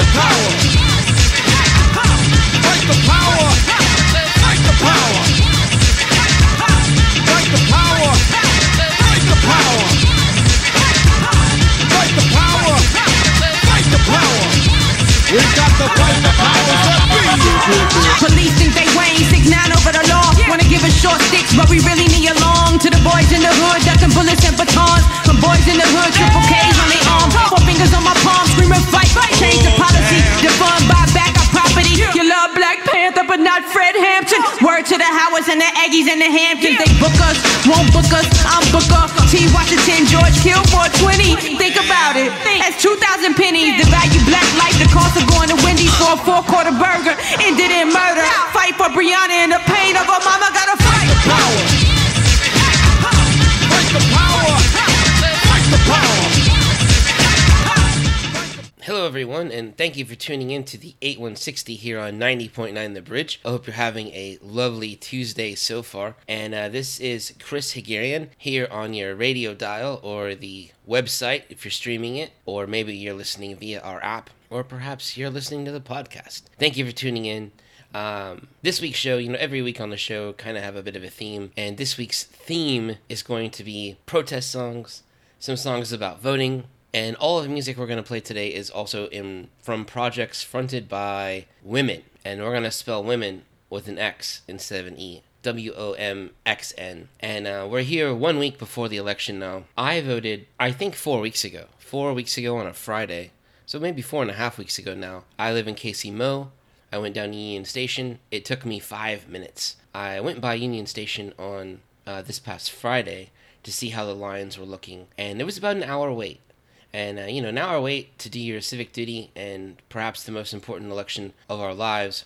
the power. Fight the power. Fight the power. Fight the power. Fight the power. Fight the power. Fight the power. We got to fight the that be. Police think they weighing six nine over the law. Wanna give us short sticks, but we really need a long. To the boys in the hood, ducking bullets and batons. From boys in the hood, triple K's on their arm. Four fingers on my palm, screaming fight. Change the policy, defund, buy back our property. You love Black Panther, but not Fred Hampton. Word to the Howards and the Aggies and the Hamptons. They book us, won't book us. I'm Booker. T. Washington, George Kill for 20. Think about it. That's 2,000 pennies. The value black life, the cost of going to Wendy's for a four quarter burger. Ended in murder. Fight for Breonna and the pain of her mama. Gotta fight. Power. Hello, everyone, and thank you for tuning in to the 8160 here on 90.9 The Bridge. I hope you're having a lovely Tuesday so far. And uh, this is Chris Haghirian here on your radio dial or the website if you're streaming it, or maybe you're listening via our app, or perhaps you're listening to the podcast. Thank you for tuning in. Um, this week's show, you know, every week on the show kind of have a bit of a theme, and this week's theme is going to be protest songs, some songs about voting, and all of the music we're going to play today is also in from projects fronted by women, and we're going to spell women with an X instead of an E. W O M X N. And uh, we're here one week before the election now. I voted, I think, four weeks ago. Four weeks ago on a Friday. So maybe four and a half weeks ago now. I live in KC Mo. I went down Union Station. It took me five minutes. I went by Union Station on uh, this past Friday to see how the lines were looking, and it was about an hour wait. And uh, you know, an hour wait to do your civic duty and perhaps the most important election of our lives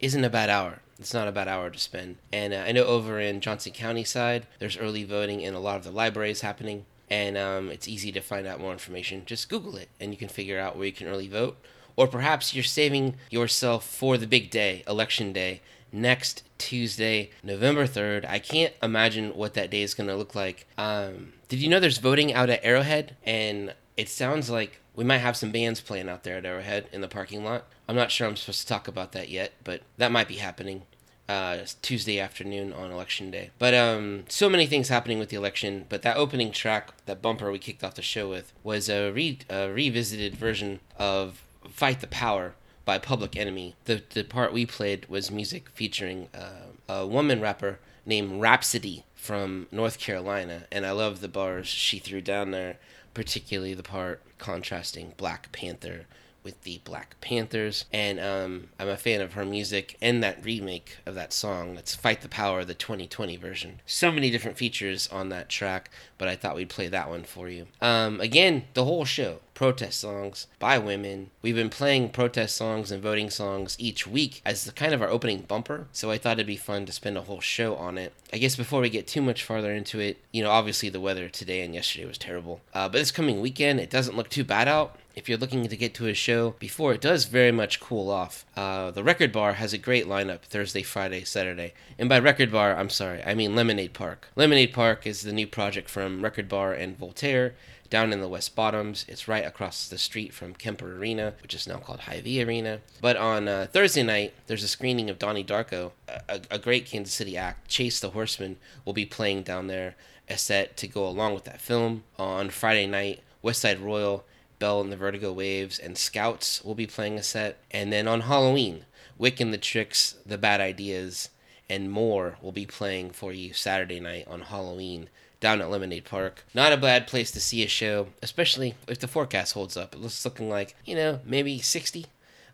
isn't a bad hour. It's not a bad hour to spend. And uh, I know over in Johnson County side, there's early voting in a lot of the libraries happening, and um, it's easy to find out more information. Just Google it, and you can figure out where you can early vote. Or perhaps you're saving yourself for the big day, election day, next Tuesday, November 3rd. I can't imagine what that day is going to look like. Um, did you know there's voting out at Arrowhead? And it sounds like we might have some bands playing out there at Arrowhead in the parking lot. I'm not sure I'm supposed to talk about that yet, but that might be happening uh, Tuesday afternoon on election day. But um, so many things happening with the election. But that opening track, that bumper we kicked off the show with, was a, re- a revisited version of "Fight the Power" by Public Enemy. The the part we played was music featuring uh, a woman rapper named Rapsody from North Carolina, and I love the bars she threw down there, particularly the part contrasting Black Panther with the Black Panthers. And um, I'm a fan of her music and that remake of that song. It's Fight the Power, the 2020 version. So many different features on that track, but I thought we'd play that one for you. Um, again, the whole show. Protest songs by women. We've been playing protest songs and voting songs each week as the kind of our opening bumper, so I thought it'd be fun to spend a whole show on it. I guess before we get too much farther into it, you know, obviously the weather today and yesterday was terrible, uh, but this coming weekend it doesn't look too bad out if you're looking to get to a show before it does very much cool off. Uh, the Record Bar has a great lineup Thursday, Friday, Saturday. And by Record Bar, I'm sorry, I mean Lemonade Park. Lemonade Park is the new project from Record Bar and Voltaire down in the West Bottoms. It's right across the street from Kemper Arena, which is now called Hy-Vee Arena. But on uh, Thursday night, there's a screening of Donnie Darko, a, a great Kansas City act. Chase the Horseman will be playing down there, a set to go along with that film. On Friday night, West Side Royal Bell and the Vertigo Waves, and Scouts will be playing a set. And then on Halloween, Wick and the Tricks, The Bad Ideas, and more will be playing for you Saturday night on Halloween down at Lemonade Park. Not a bad place to see a show, especially if the forecast holds up. It looks looking like, you know, maybe 60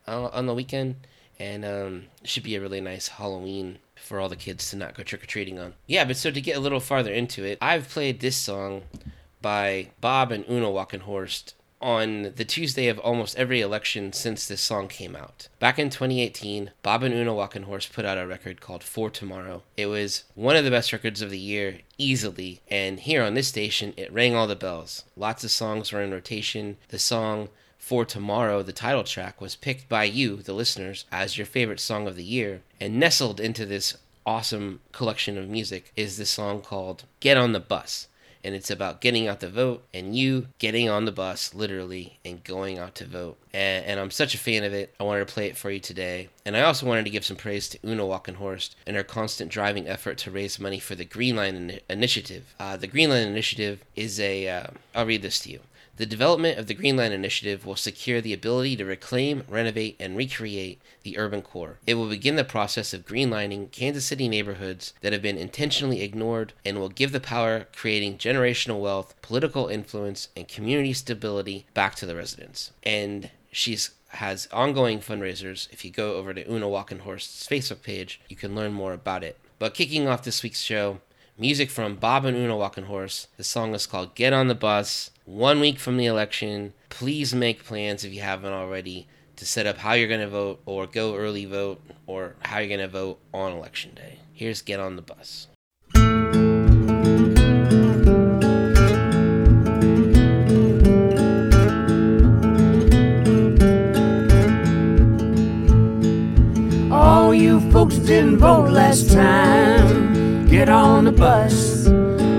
uh, on the weekend. And um, it should be a really nice Halloween for all the kids to not go trick or treating on. Yeah, but so to get a little farther into it, I've played this song by Bob and Una Walkenhorst on the Tuesday of almost every election since this song came out. Back in 2018, Bob and Una Walkenhorst put out a record called For Tomorrow. It was one of the best records of the year, easily, and here on this station, it rang all the bells. Lots of songs were in rotation. The song for Tomorrow, the title track, was picked by you, the listeners, as your favorite song of the year. And nestled into this awesome collection of music is this song called Get on the Bus. And it's about getting out to vote and you getting on the bus, literally, and going out to vote. And, and I'm such a fan of it. I wanted to play it for you today. And I also wanted to give some praise to Una Walkenhorst and her constant driving effort to raise money for the Green Line in- Initiative. Uh, the Green Line Initiative is a. will uh, read this to you. The development of the Green Line Initiative will secure the ability to reclaim, renovate, and recreate the urban core. It will begin the process of greenlining Kansas City neighborhoods that have been intentionally ignored and will give the power creating generational wealth, political influence, and community stability back to the residents. And she's has ongoing fundraisers. If you go over to Una Walkenhorst's Facebook page, you can learn more about it. But kicking off this week's show, music from Bob and Una Walkenhorst. The song is called Get on the Bus. One week from the election, please make plans if you haven't already to set up how you're going to vote or go early vote or how you're going to vote on election day. Here's Get on the Bus. All you folks didn't vote last time. Get on the bus.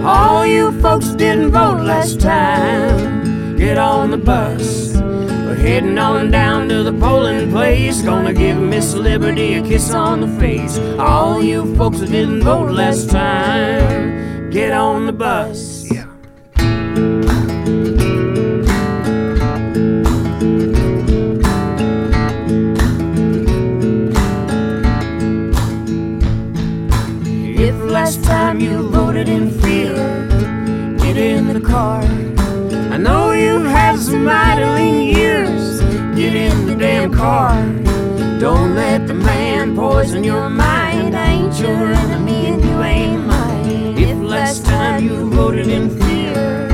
All you folks didn't vote last time. Get on the bus. We're heading on down to the polling place. Gonna give Miss Liberty a kiss on the face. All you folks that didn't vote last time. Get on the bus. Last time you voted in fear, get in the car. I know you've some idling years. Get in the damn car. Don't let the man poison your mind. I ain't your enemy and you ain't mine. If last time you voted in fear,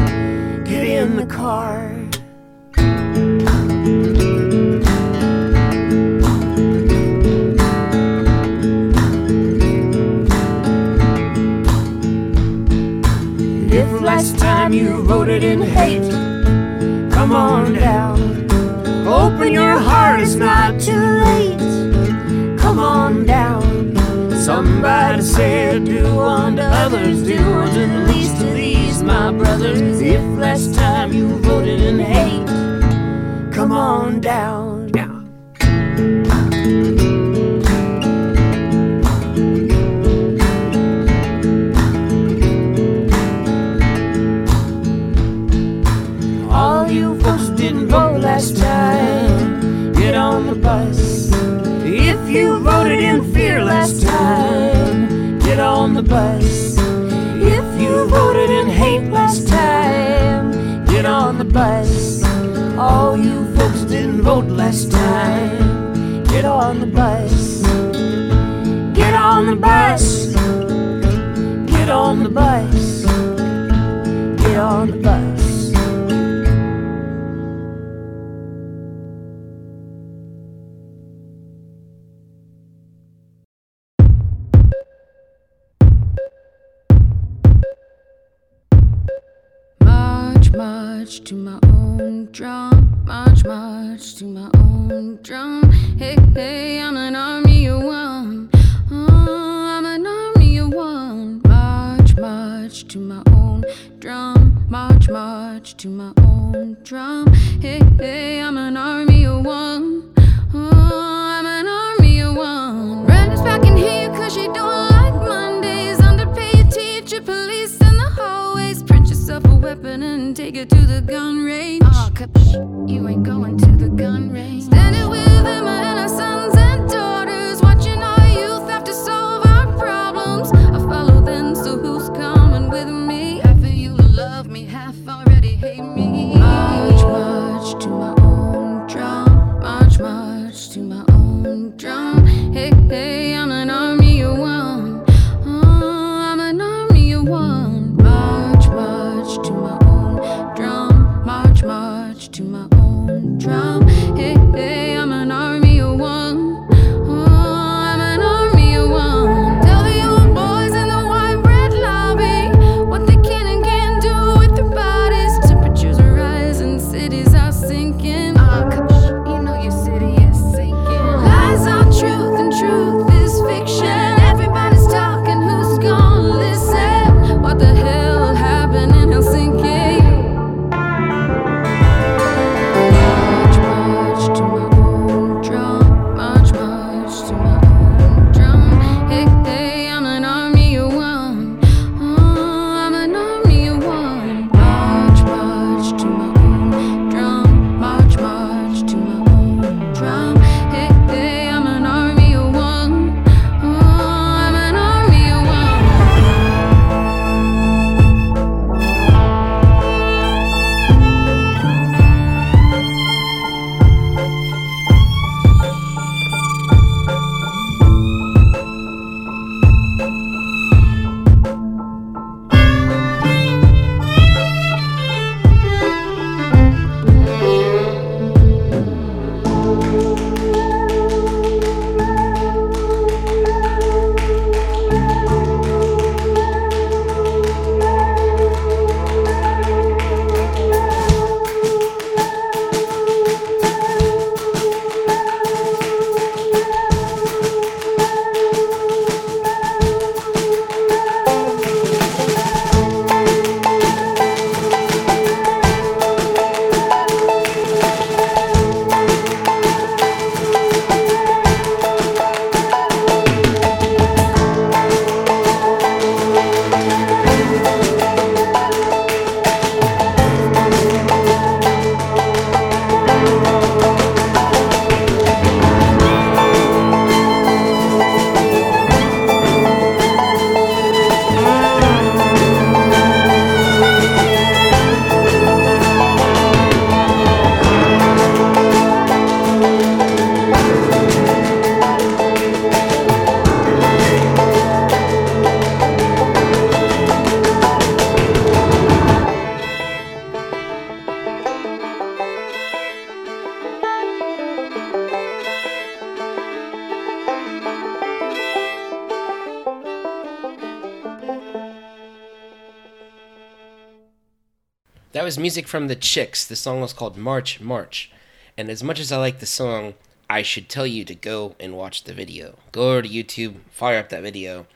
get in the car. Last time you voted in hate, come on down. Open your heart, it's not too late. Come on down. Somebody said, Do unto others, do unto the least of these, my brothers. If last time you voted in hate, come on down. Last time. Get on the bus. If you voted in fear last time, get on the bus. If you voted in hate last time, get on the bus. All you folks didn't vote last time. Get on the bus. Get on the bus. Get on the bus. Get on the bus. To my own drum. March, march to my own drum. Hey, hey, I'm an army of one. Oh, I'm an army of one. March, march to my own drum. March, march to my own drum. Hey, hey, I'm an army of one. Weapon and take it to the gun range. Oh, you ain't going to the gun range. That was music from the Chicks. The song was called March March. And as much as I like the song, I should tell you to go and watch the video. Go over to YouTube, fire up that video.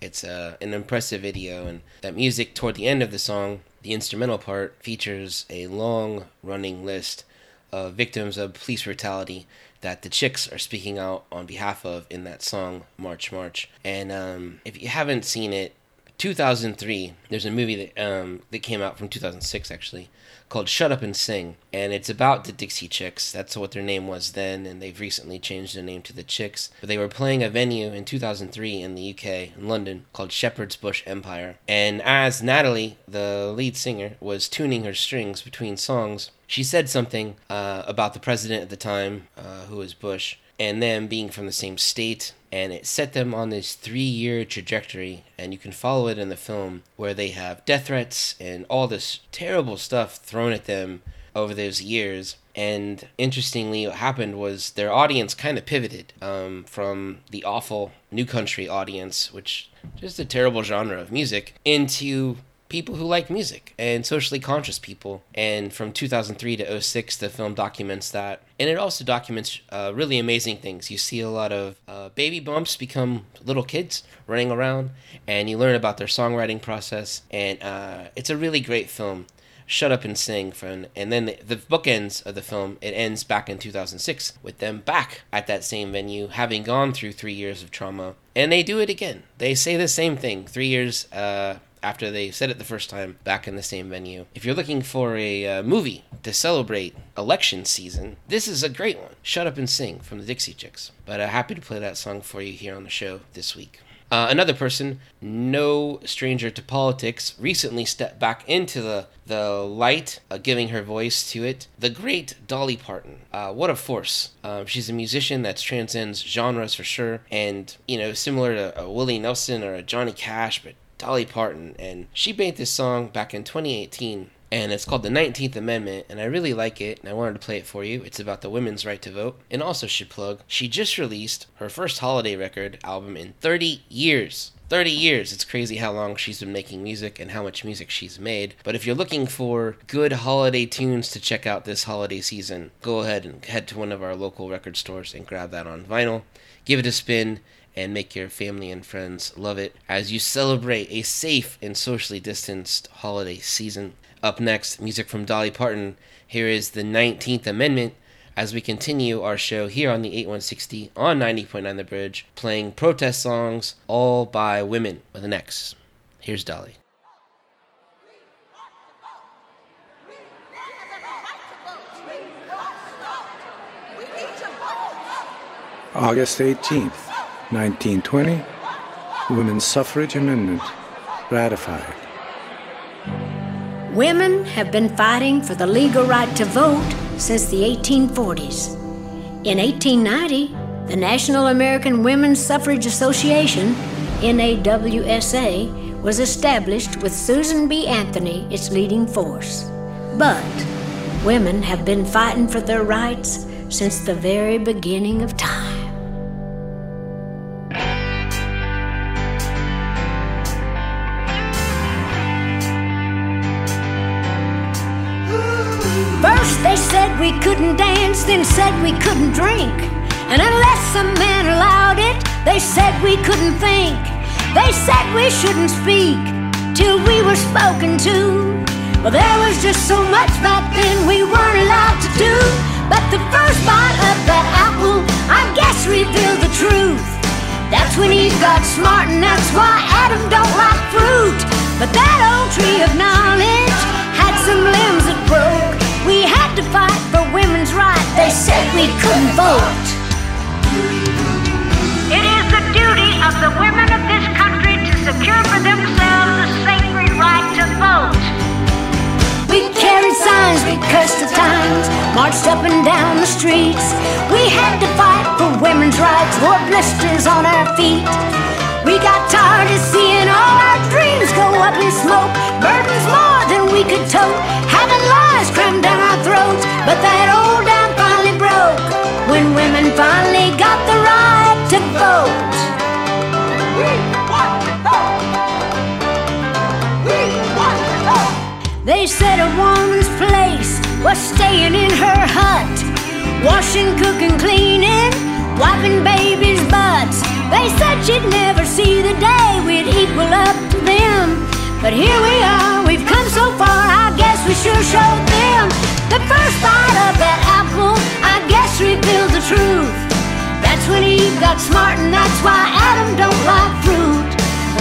It's uh, an impressive video, and that music toward the end of the song, the instrumental part, features a long running list of victims of police brutality that the chicks are speaking out on behalf of in that song March March. And um, if you haven't seen it, 2003, there's a movie that um, that came out from 2006 actually called Shut Up and Sing, and it's about the Dixie Chicks. That's what their name was then, and they've recently changed the name to the Chicks. But they were playing a venue in 2003 in the UK, in London, called Shepherd's Bush Empire. And as Natalie, the lead singer, was tuning her strings between songs, she said something uh, about the president at the time, uh, who was Bush, and them being from the same state and it set them on this three year trajectory and you can follow it in the film where they have death threats and all this terrible stuff thrown at them over those years. And interestingly what happened was their audience kind of pivoted um, from the awful new country audience which just a terrible genre of music into people who like music and socially conscious people. And from 2003 to 06, the film documents that. And it also documents uh, really amazing things. You see a lot of uh, baby bumps become little kids running around, and you learn about their songwriting process. And uh, it's a really great film. Shut Up and Sing from, and then the, the bookends of the film it ends back in 2006 with them back at that same venue, having gone through three years of trauma, and they do it again. They say the same thing three years uh, after they said it the first time back in the same venue. If you're looking for a uh, movie to celebrate election season, this is a great one. Shut Up and Sing from the Dixie Chicks. But uh, happy to play that song for you here on the show this week. Uh, another person, no stranger to politics, recently stepped back into the the light, uh, giving her voice to it. The great Dolly Parton. Uh, what a force! Uh, she's a musician that transcends genres for sure, and you know, similar to a Willie Nelson or a Johnny Cash, but Dolly Parton, and she made this song back in 2018 and it's called the 19th Amendment, and I really like it, and I wanted to play it for you. It's about the women's right to vote. And also, should plug, she just released her first holiday record album in 30 years. 30 years. It's crazy how long she's been making music and how much music she's made. But if you're looking for good holiday tunes to check out this holiday season, go ahead and head to one of our local record stores and grab that on vinyl. Give it a spin and make your family and friends love it as you celebrate a safe and socially distanced holiday season. Up next, music from Dolly Parton. Here is the 19th Amendment as we continue our show here on the 8160 on 90.9 The Bridge, playing protest songs all by women with an X. Here's Dolly. August 18th, 1920, Women's Suffrage Amendment ratified. Women have been fighting for the legal right to vote since the 1840s. In 1890, the National American Women's Suffrage Association, NAWSA, was established with Susan B. Anthony its leading force. But women have been fighting for their rights since the very beginning of time. Couldn't dance, then said we couldn't drink. And unless some man allowed it, they said we couldn't think. They said we shouldn't speak till we were spoken to. Well, there was just so much back then we weren't allowed to do. But the first bite of that apple, I guess, revealed the truth. That's when Eve got smart, and that's why Adam don't like fruit. But that old tree of knowledge had some limbs that broke. We had to fight for women's rights. They said we couldn't vote. It is the duty of the women of this country to secure for themselves the sacred right to vote. We carried signs, we cursed the times, marched up and down the streets. We had to fight for women's rights, wore blisters on our feet. We got tired of seeing all our dreams go up in smoke, burdens more than we could tote, having But that old dam finally broke when women finally got the right to vote. They said a woman's place was staying in her hut, washing, cooking, cleaning, wiping babies' butts. They said she'd never see the day we'd equal up to them. But here we are, we've come so far, I guess we sure showed them. First bite of that apple, I guess revealed the truth. That's when Eve got smart, and that's why Adam don't like fruit.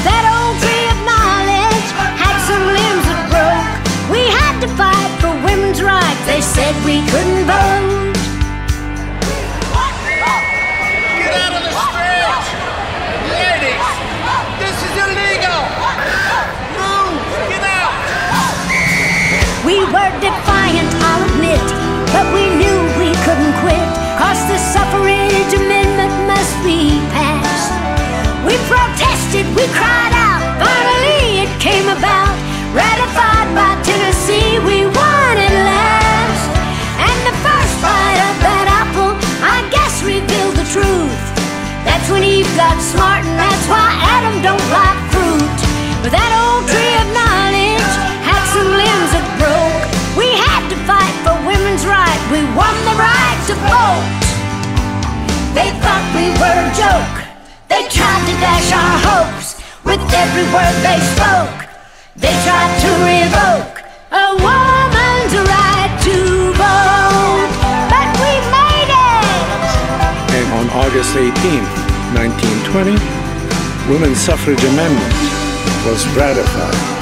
That old tree of knowledge had some limbs that broke. We had to fight for women's rights. They said we couldn't vote. Get out of the street! Ladies, this is illegal! Move! Get out! We were defiant, admit, but we knew we couldn't quit. Cause the suffrage amendment must be passed. We protested, we cried out, finally it came about. Ratified by Tennessee, we won at last. And the first bite of that apple, I guess revealed the truth. That's when Eve got smart, and that's why Adam don't like fruit. But that won the right to vote. They thought we were a joke. They tried to dash our hopes with every word they spoke. They tried to revoke a woman's right to vote. But we made it! And on August 18, 1920, Women's Suffrage Amendment was ratified.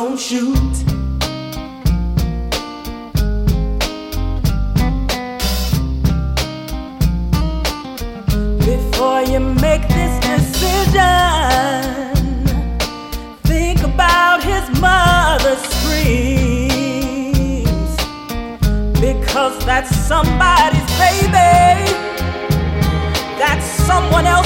Don't shoot. Before you make this decision, think about his mother's screams. Because that's somebody's baby. That's someone else's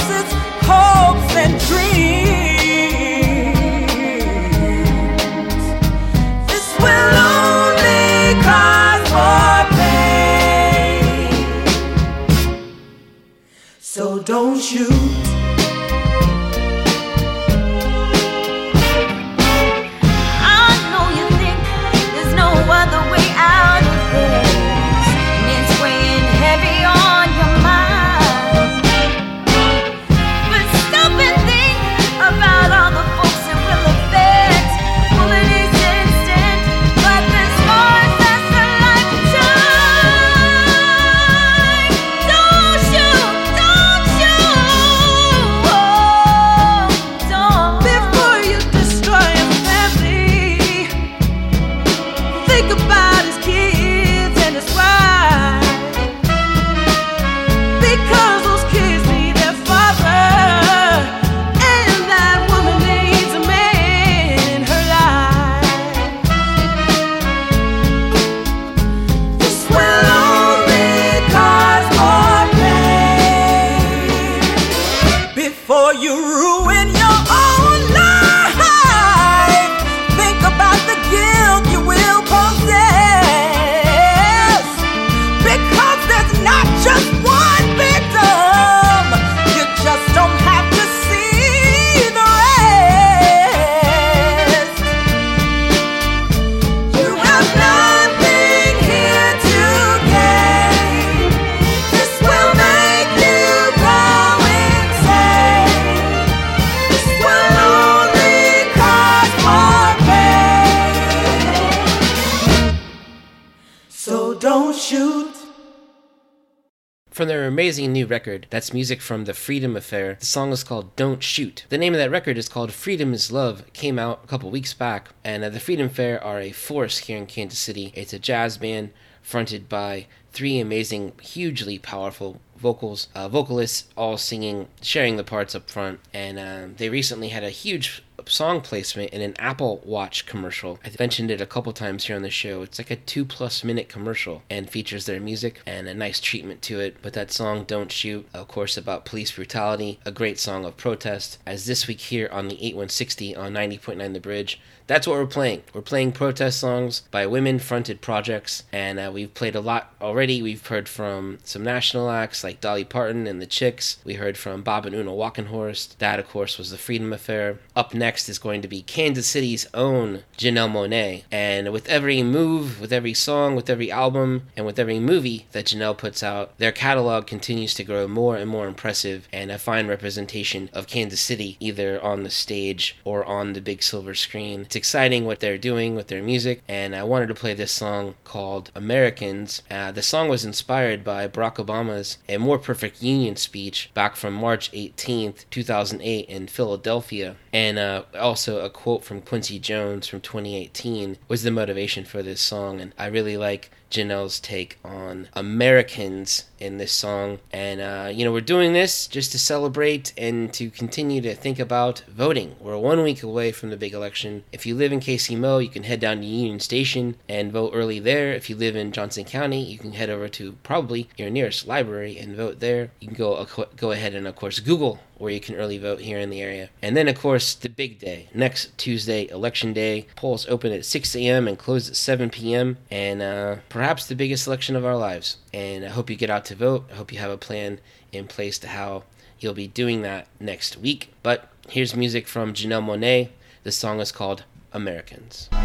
amazing new record, that's music from The Freedom Affair. The song is called Don't Shoot. The name of that record is called Freedom is Love. Came out a couple weeks back, and uh, The Freedom Affair are a force here in Kansas City. It's a jazz band fronted by three amazing, hugely powerful vocals, uh, vocalists all singing, sharing the parts up front. And um, they recently had a huge song placement in an Apple Watch commercial. I mentioned it a couple times here on the show. It's like a two plus minute commercial and features their music and a nice treatment to it. But that song, Don't Shoot, of course, about police brutality, a great song of protest. As this week here on the 8160 on 90.9 The Bridge, that's what we're playing. We're playing protest songs by women fronted projects, and uh, we've played a lot already. We've heard from some national acts like Dolly Parton and the Chicks. We heard from Bob and Una Walkenhorst. That, of course, was the Freedom Affair. Up next is going to be Kansas City's own Janelle Monáe. And with every move, with every song, with every album, and with every movie that Janelle puts out, their catalog continues to grow more and more impressive and a fine representation of Kansas City, either on the stage or on the big silver screen. It's exciting what they're doing with their music, and I wanted to play this song called Americans. Uh, the song was inspired by Barack Obama's A More Perfect Union speech back from March 18th, 2008, in Philadelphia. And uh, also a quote from Quincy Jones from 2018 was the motivation for this song, and I really like Janelle's take on Americans in this song. And, uh, you know, we're doing this just to celebrate and to continue to think about voting. We're one week away from the big election. If you live in KCMO, you can head down to Union Station and vote early there. If you live in Johnson County, you can head over to probably your nearest library and vote there. You can go, go ahead and, of course, Google where you can early vote here in the area. And then, of course, the big day, next Tuesday, Election Day. Polls open at 6 a.m. and close at 7 p.m. And uh, perhaps the biggest election of our lives. And I hope you get out to vote. I hope you have a plan in place to how you'll be doing that next week. But here's music from Janelle Monáe. The song is called Americans. War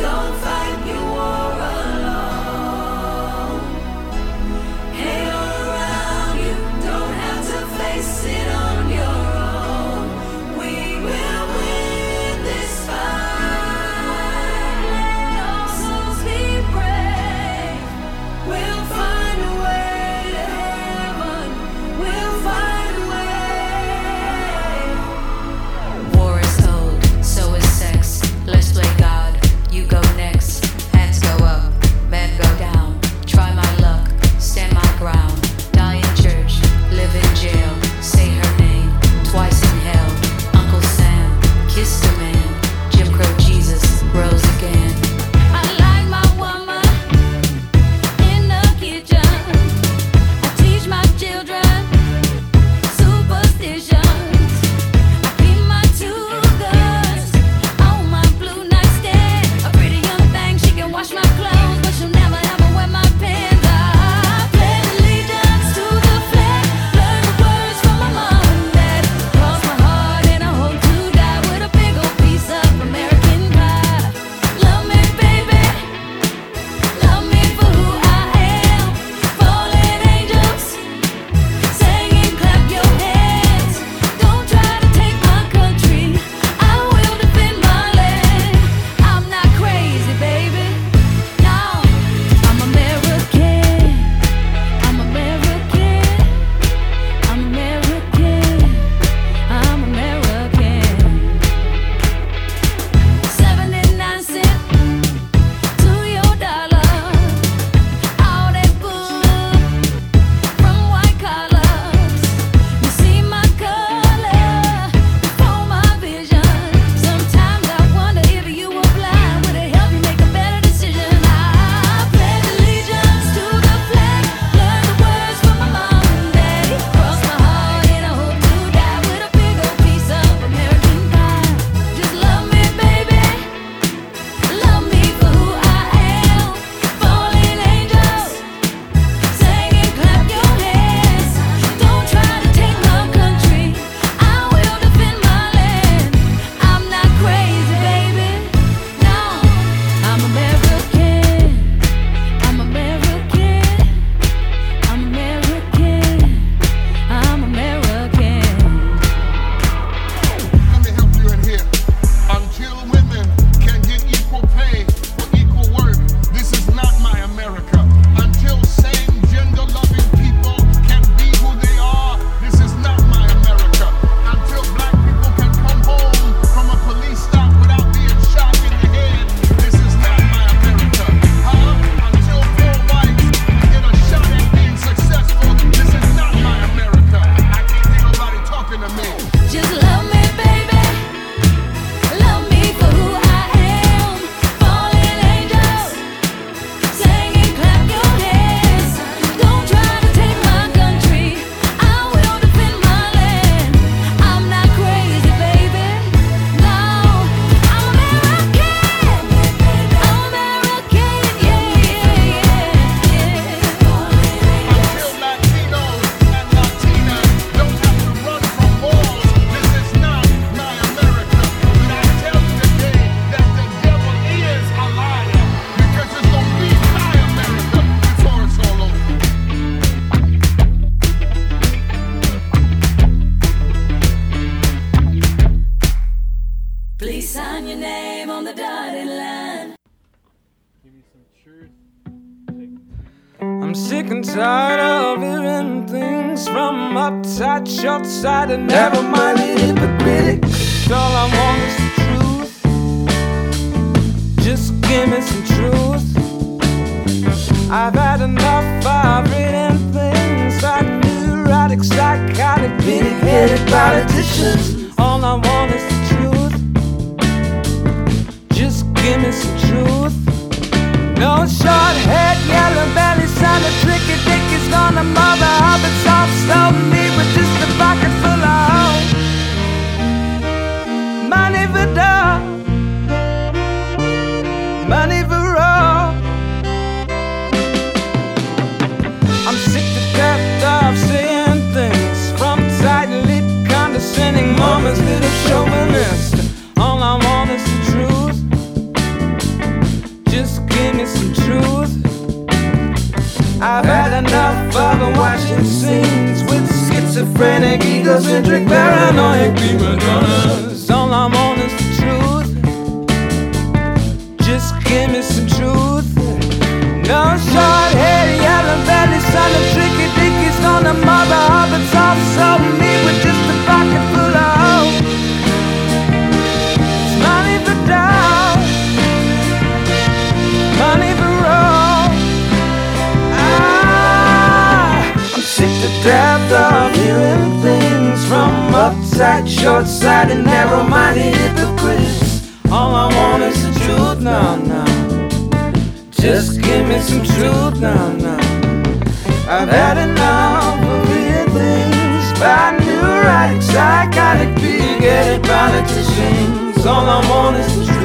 is competition. I'm honest.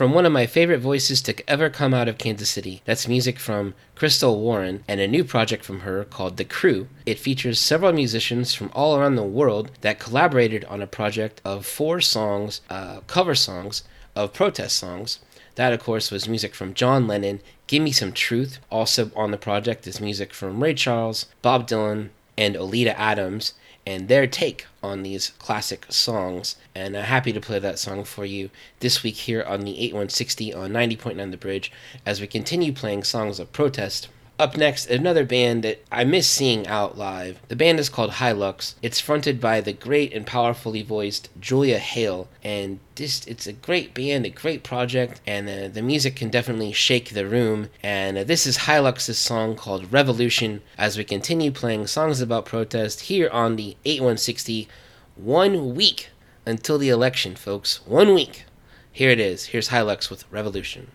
from one of my favorite voices to ever come out of Kansas City. That's music from Crystal Warren and a new project from her called The Crew. It features several musicians from all around the world that collaborated on a project of four songs, uh, cover songs of protest songs. That, of course, was music from John Lennon, Give Me Some Truth. Also on the project is music from Ray Charles, Bob Dylan, and Oleta Adams and their take on these classic songs. And I'm happy to play that song for you this week here on the 8160 on 90.9 The Bridge as we continue playing songs of protest up next, another band that I miss seeing out live. The band is called Hilux. It's fronted by the great and powerfully voiced Julia Haile, and this it's a great band, a great project, and uh, the music can definitely shake the room. And uh, this is Hilux's song called Revolution. As we continue playing songs about protest here on the 8160, one week until the election, folks. One week. Here it is. Here's Hilux with Revolution.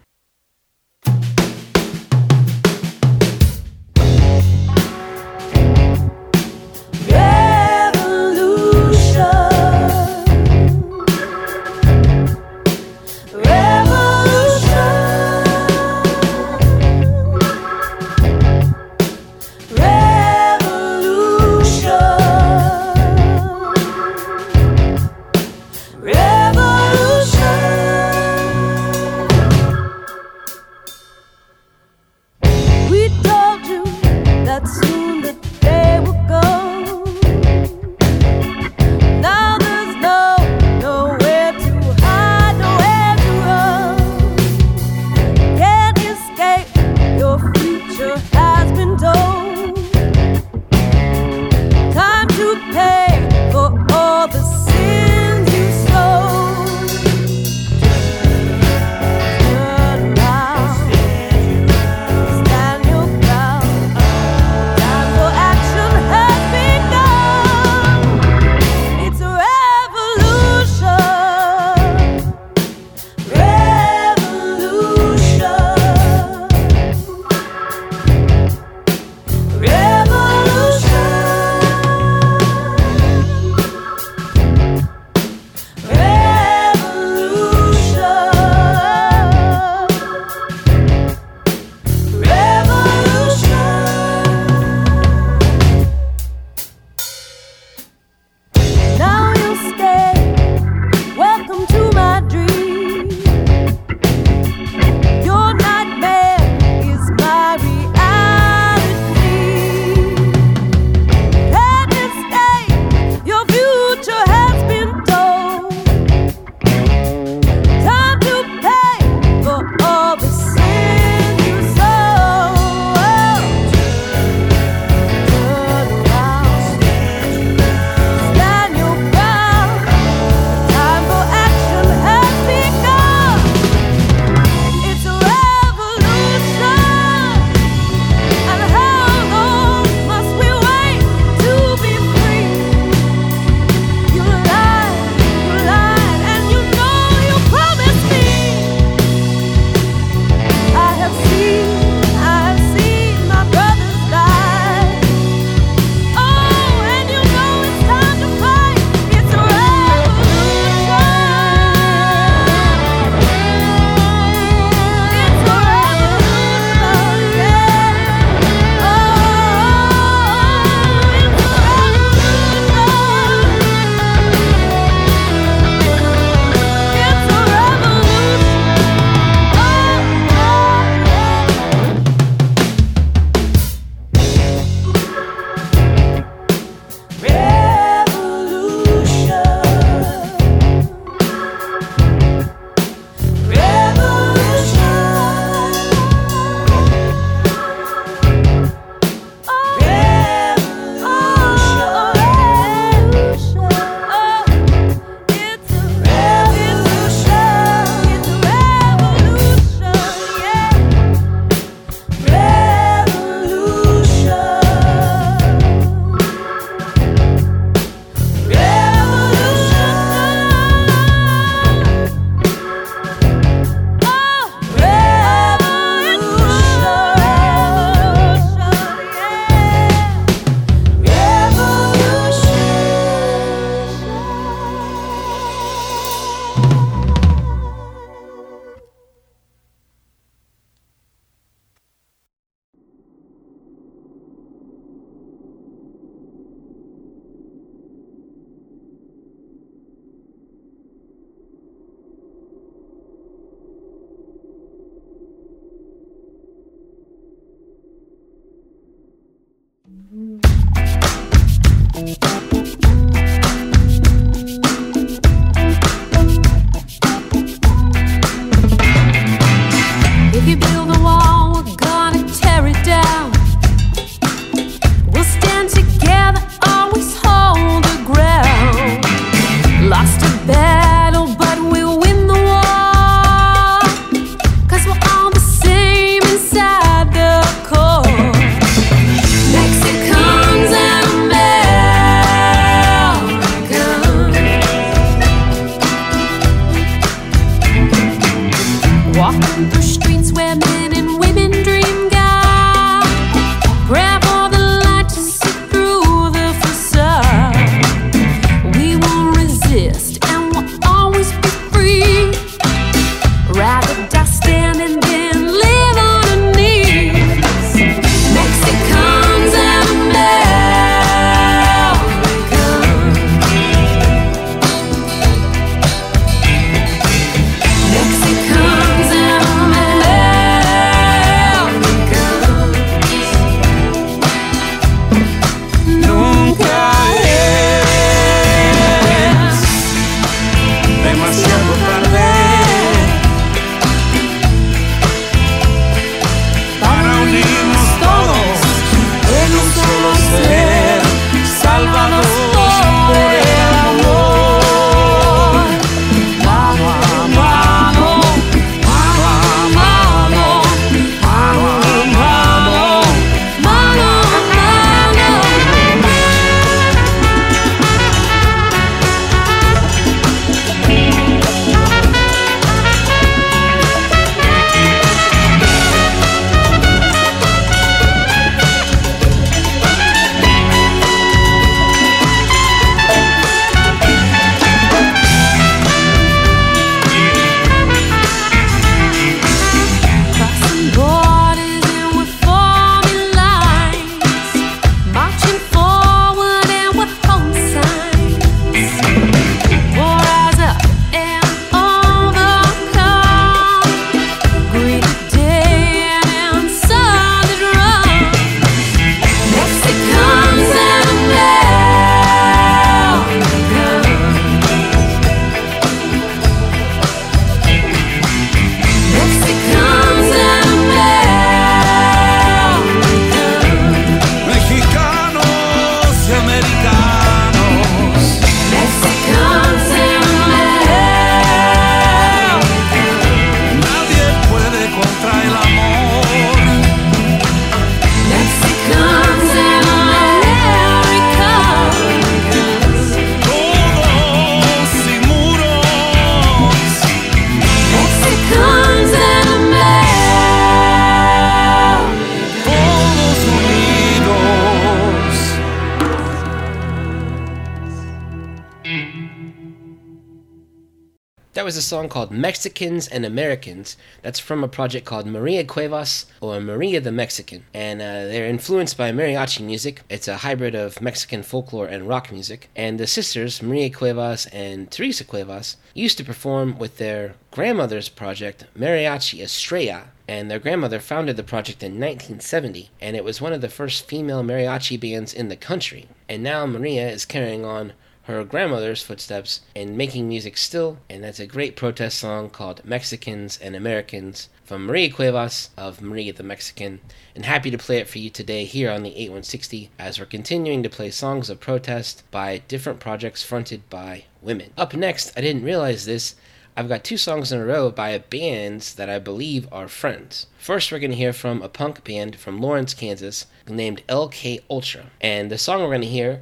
That was a song called Mexicans and Americans. That's from a project called Maria Cuevas or Maria the Mexican. And uh, they're influenced by mariachi music. It's a hybrid of Mexican folklore and rock music. And the sisters, Maria Cuevas and Teresa Cuevas, used to perform with their grandmother's project, Mariachi Estrella. And their grandmother founded the project in 1970, and it was one of the first female mariachi bands in the country. And now Maria is carrying on her grandmother's footsteps and making music still, and that's a great protest song called Mexicans and Americans from Maria Cuevas of Maria the Mexican. And happy to play it for you today here on the 8160 as we're continuing to play songs of protest by different projects fronted by women. Up next, I didn't realize this. I've got two songs in a row by bands that I believe are friends. First, we're going to hear from a punk band from Lawrence, Kansas, named LK Ultra. And the song we're going to hear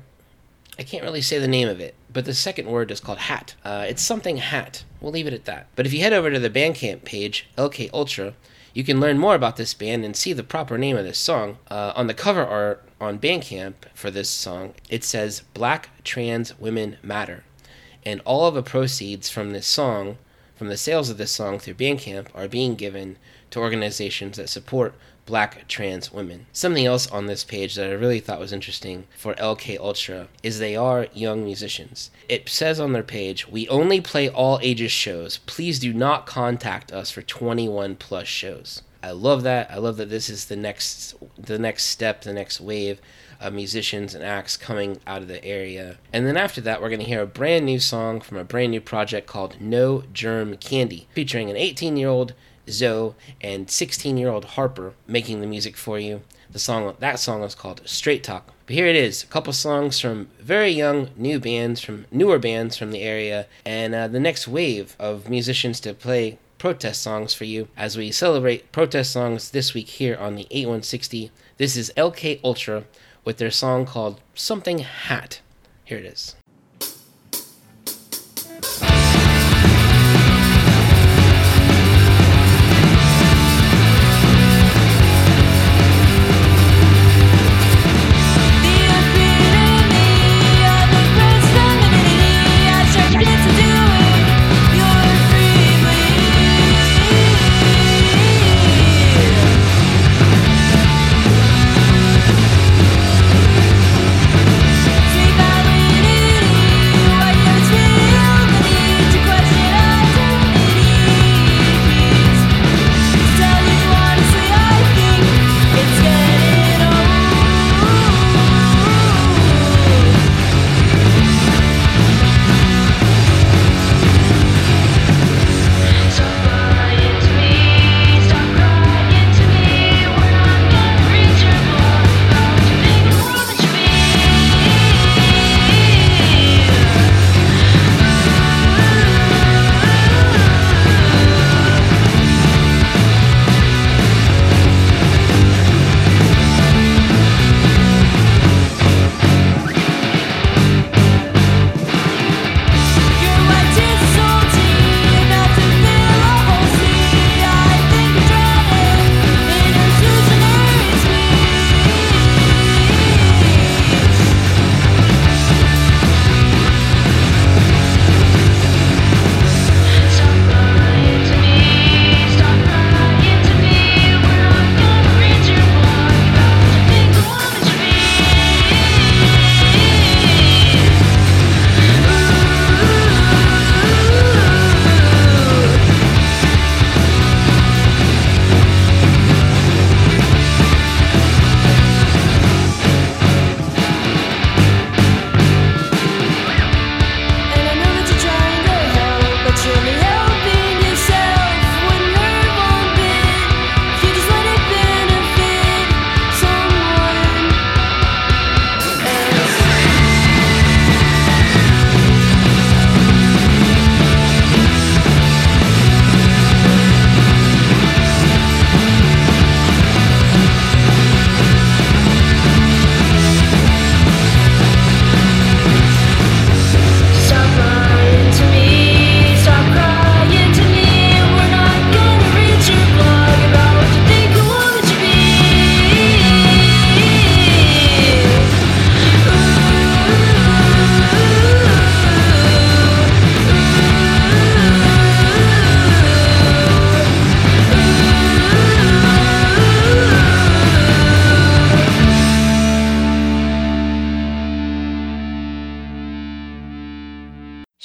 I can't really say the name of it, but the second word is called hat. Uh, it's something hat. We'll leave it at that. But if you head over to the Bandcamp page, LK Ultra, you can learn more about this band and see the proper name of this song. Uh, on the cover art on Bandcamp for this song, it says Black Trans Women Matter. And all of the proceeds from this song, from the sales of this song through Bandcamp, are being given to organizations that support black trans women. Something else on this page that I really thought was interesting for LK Ultra is they are young musicians. It says on their page, "We only play all ages shows. Please do not contact us for 21 plus shows." I love that. I love that this is the next the next step, the next wave of musicians and acts coming out of the area. And then after that, we're going to hear a brand new song from a brand new project called No Germ Candy, featuring an 18 year old Zoe and 16 year old Harper making the music for you. The song that song is called Straight Talk. But here it is, a couple songs from very young new bands from newer bands from the area, and uh, the next wave of musicians to play protest songs for you as we celebrate protest songs this week here on the 8160. This is LK Ultra with their song called Something Hat. Here it is.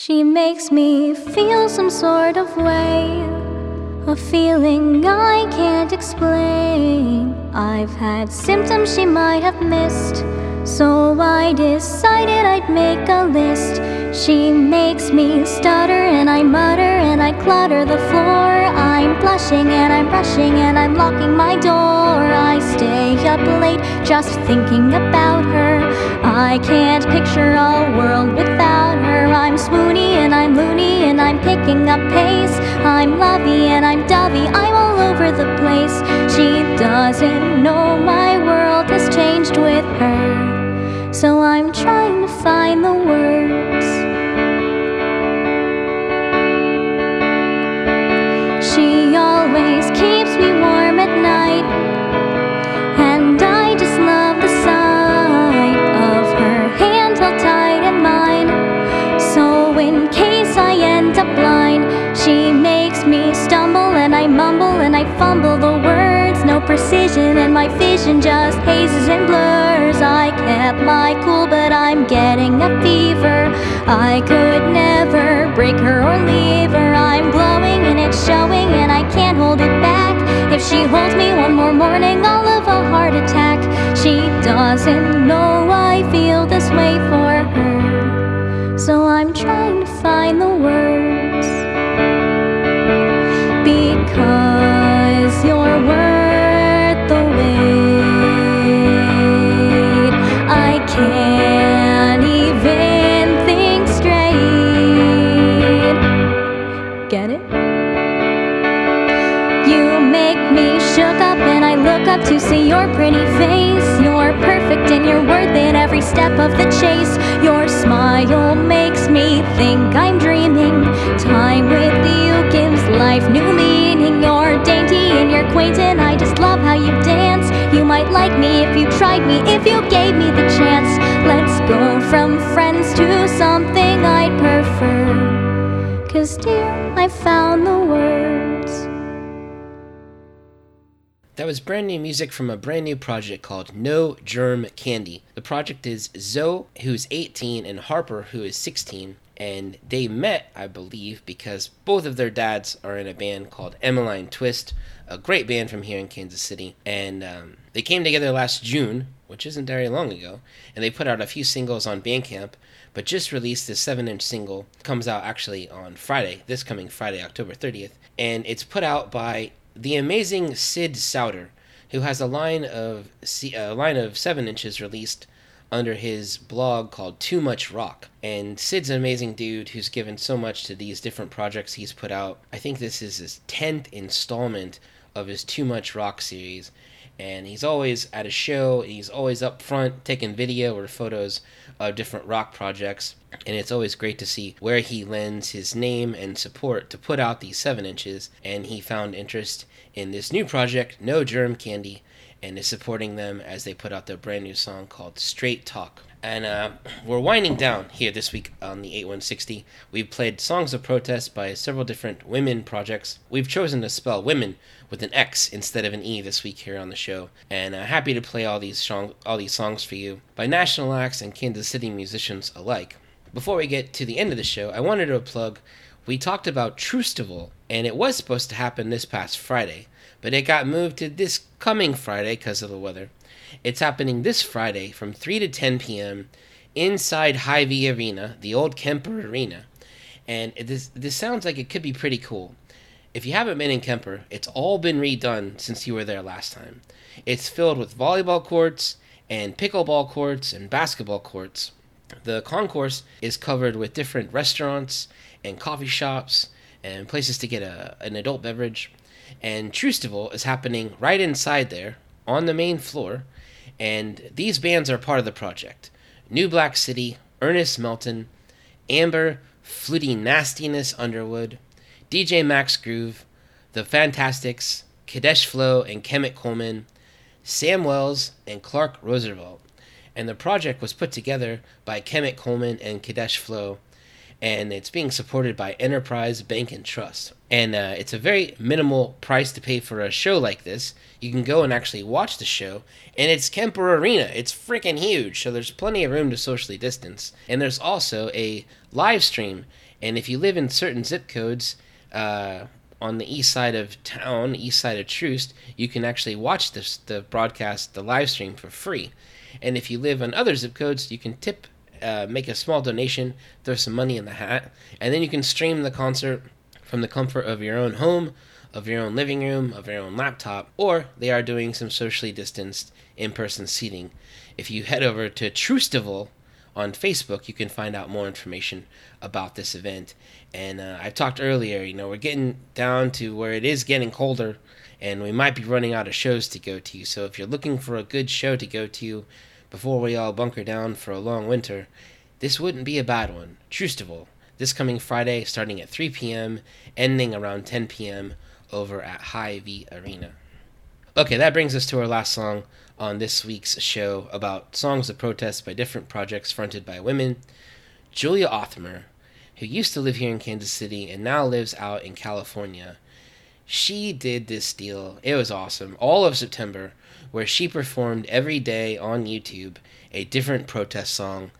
Makes me feel some sort of way. A feeling I can't explain. I've had symptoms she might have missed. So I decided I'd make a list. She makes me stutter and I mutter and I clutter the floor. I'm blushing and I'm brushing and I'm locking my door. I stay up late just thinking about her. I can't picture a world without. I'm swoony and I'm loony and I'm picking up pace. I'm lovey and I'm dovey. I'm all over the place. She doesn't know my world has changed with her. So I'm trying to find the words. Fumble the words. No precision, and my vision just hazes and blurs. I kept my cool, but I'm getting a fever. I could never break her or leave her. I'm glowing and it's showing, and I can't hold it back. If she holds me one more morning, I'll have a heart attack. She doesn't know I feel this way for her. So I'm trying to find the words. Of the chase. Your smile makes me think I'm dreaming. Time with you gives life new meaning. You're dainty and you're quaint and I just love how you dance. You might like me if you tried me, if you gave me the chance. Was brand new music from a brand new project called No Germ Candy. The project is Zoe, who's 18, and Harper, who is 16. And they met, I believe, because both of their dads are in a band called Emmaline Twist, a great band from here in Kansas City. And um, they came together last June, which isn't very long ago, and they put out a few singles on Bandcamp, but just released this 7 inch single. Comes out actually on Friday, this coming Friday, October 30th. And it's put out by the amazing Sid Sowder, who has a line of a line of seven inches released under his blog called Too Much Rock. And Sid's an amazing dude who's given so much to these different projects he's put out. I think this is his tenth installment of his Too Much Rock series. And he's always at a show, he's always up front taking video or photos of different rock projects. And it's always great to see where he lends his name and support to put out these 7 inches. And he found interest in this new project, No Germ Candy, and is supporting them as they put out their brand new song called Straight Talk. And uh, we're winding down here this week on the 8160. We've played songs of protest by several different women projects. We've chosen to spell women with an X instead of an E this week here on the show. And uh, happy to play all these, song- all these songs for you by national acts and Kansas City musicians alike. Before we get to the end of the show, I wanted to plug we talked about Troostival, and it was supposed to happen this past Friday, but it got moved to this coming Friday because of the weather. It's happening this Friday from 3 to 10 p.m. inside Hy-Vee Arena, the old Kemper Arena. And this, this sounds like it could be pretty cool. If you haven't been in Kemper, it's all been redone since you were there last time. It's filled with volleyball courts and pickleball courts and basketball courts. The concourse is covered with different restaurants and coffee shops and places to get a, an adult beverage. And Troostival is happening right inside there on the main floor. And these bands are part of the project New Black City, Ernest Melton, Amber, Fluty Nastiness Underwood, DJ Max Groove, The Fantastics, Kadesh Flow and Kemet Coleman, Sam Wells, and Clark Roosevelt. And the project was put together by Kemet Coleman and Kadesh Flow and it's being supported by Enterprise Bank and Trust. And uh, it's a very minimal price to pay for a show like this. You can go and actually watch the show, and it's Kemper Arena. It's freaking huge, so there's plenty of room to socially distance. And there's also a live stream And if you live in certain zip codes uh, on the east side of town, east side of Troost, you can actually watch this, the broadcast, the live stream for free. And if you live on other zip codes, you can tip, uh, make a small donation, throw some money in the hat, and then you can stream the concert from the comfort of your own home, of your own living room, of your own laptop, or they are doing some socially distanced in person seating. If you head over to Troostival on Facebook, you can find out more information about this event. And uh, I talked earlier, you know, we're getting down to where it is getting colder and we might be running out of shows to go to. So if you're looking for a good show to go to before we all bunker down for a long winter, this wouldn't be a bad one. Troostival, this coming Friday, starting at 3 p.m., ending around 10 p.m. over at Hy-Vee Arena. Okay, that brings us to our last song on this week's show about songs of protest by different projects fronted by women. Julia Othmer, who used to live here in Kansas City and now lives out in California, she did this deal. It was awesome. All of September, where she performed every day on YouTube a different protest song.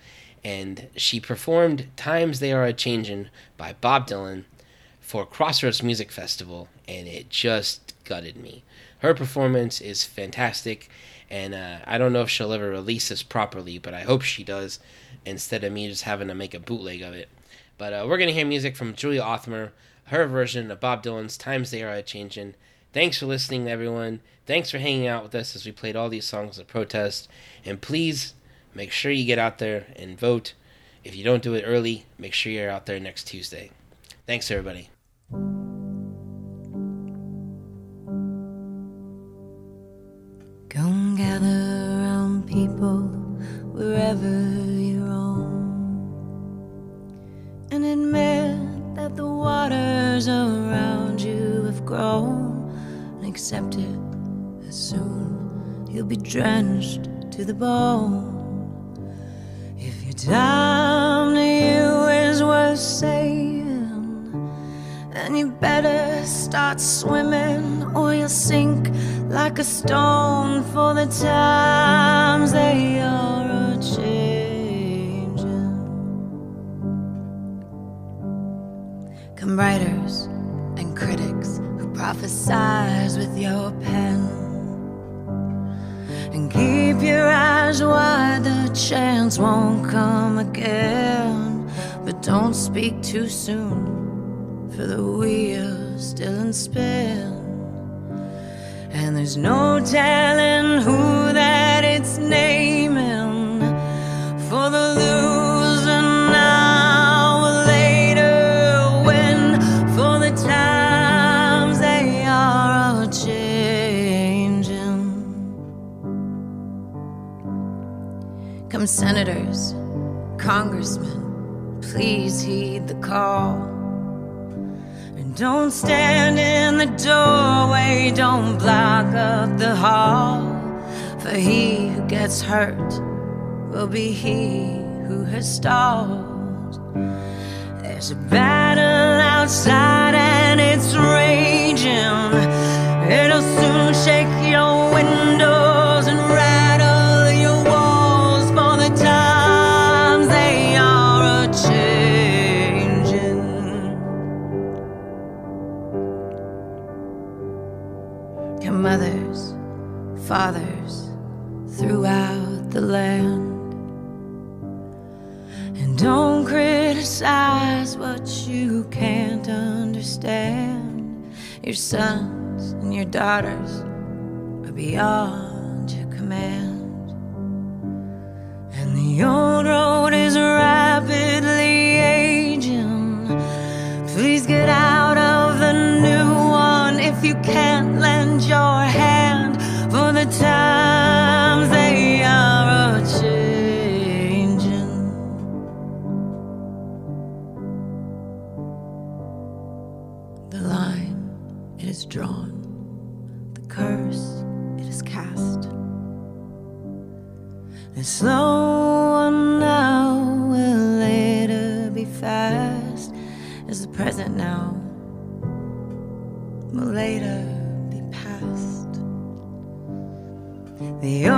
And she performed Times They Are a Changin' by Bob Dylan for Crossroads Music Festival, and it just gutted me. Her performance is fantastic, and uh, I don't know if she'll ever release this properly, but I hope she does instead of me just having to make a bootleg of it. But uh, we're going to hear music from Julia Othmer, her version of Bob Dylan's Times They Are a Changin'. Thanks for listening, everyone. Thanks for hanging out with us as we played all these songs of protest. And please make sure you get out there and vote. If you don't do it early, make sure you're out there next Tuesday. Thanks, everybody. Come gather around people wherever you roam and admit that the waters around you have grown accept it as soon you'll be drenched to the bone. If your time to you is worth saving, then you better start swimming or you'll sink like a stone for the times they are a changing. Come who prophesize with your pen. And keep your eyes wide, the chance won't come again. But don't speak too soon, for the wheel's still in spin. And there's no telling who that it's naming senators, congressmen, please heed the call. And don't stand in the doorway, don't block up the hall. For he who gets hurt will be he who has stalled. There's a battle outside and it's raging. It'll soon shake your windows fathers throughout the land. And don't criticize what you can't understand. Your sons and your daughters are beyond your command. And the old road is rapidly aging. Please get out of the new one if you can't Slow one now will later be fast, as the present now will later be past. The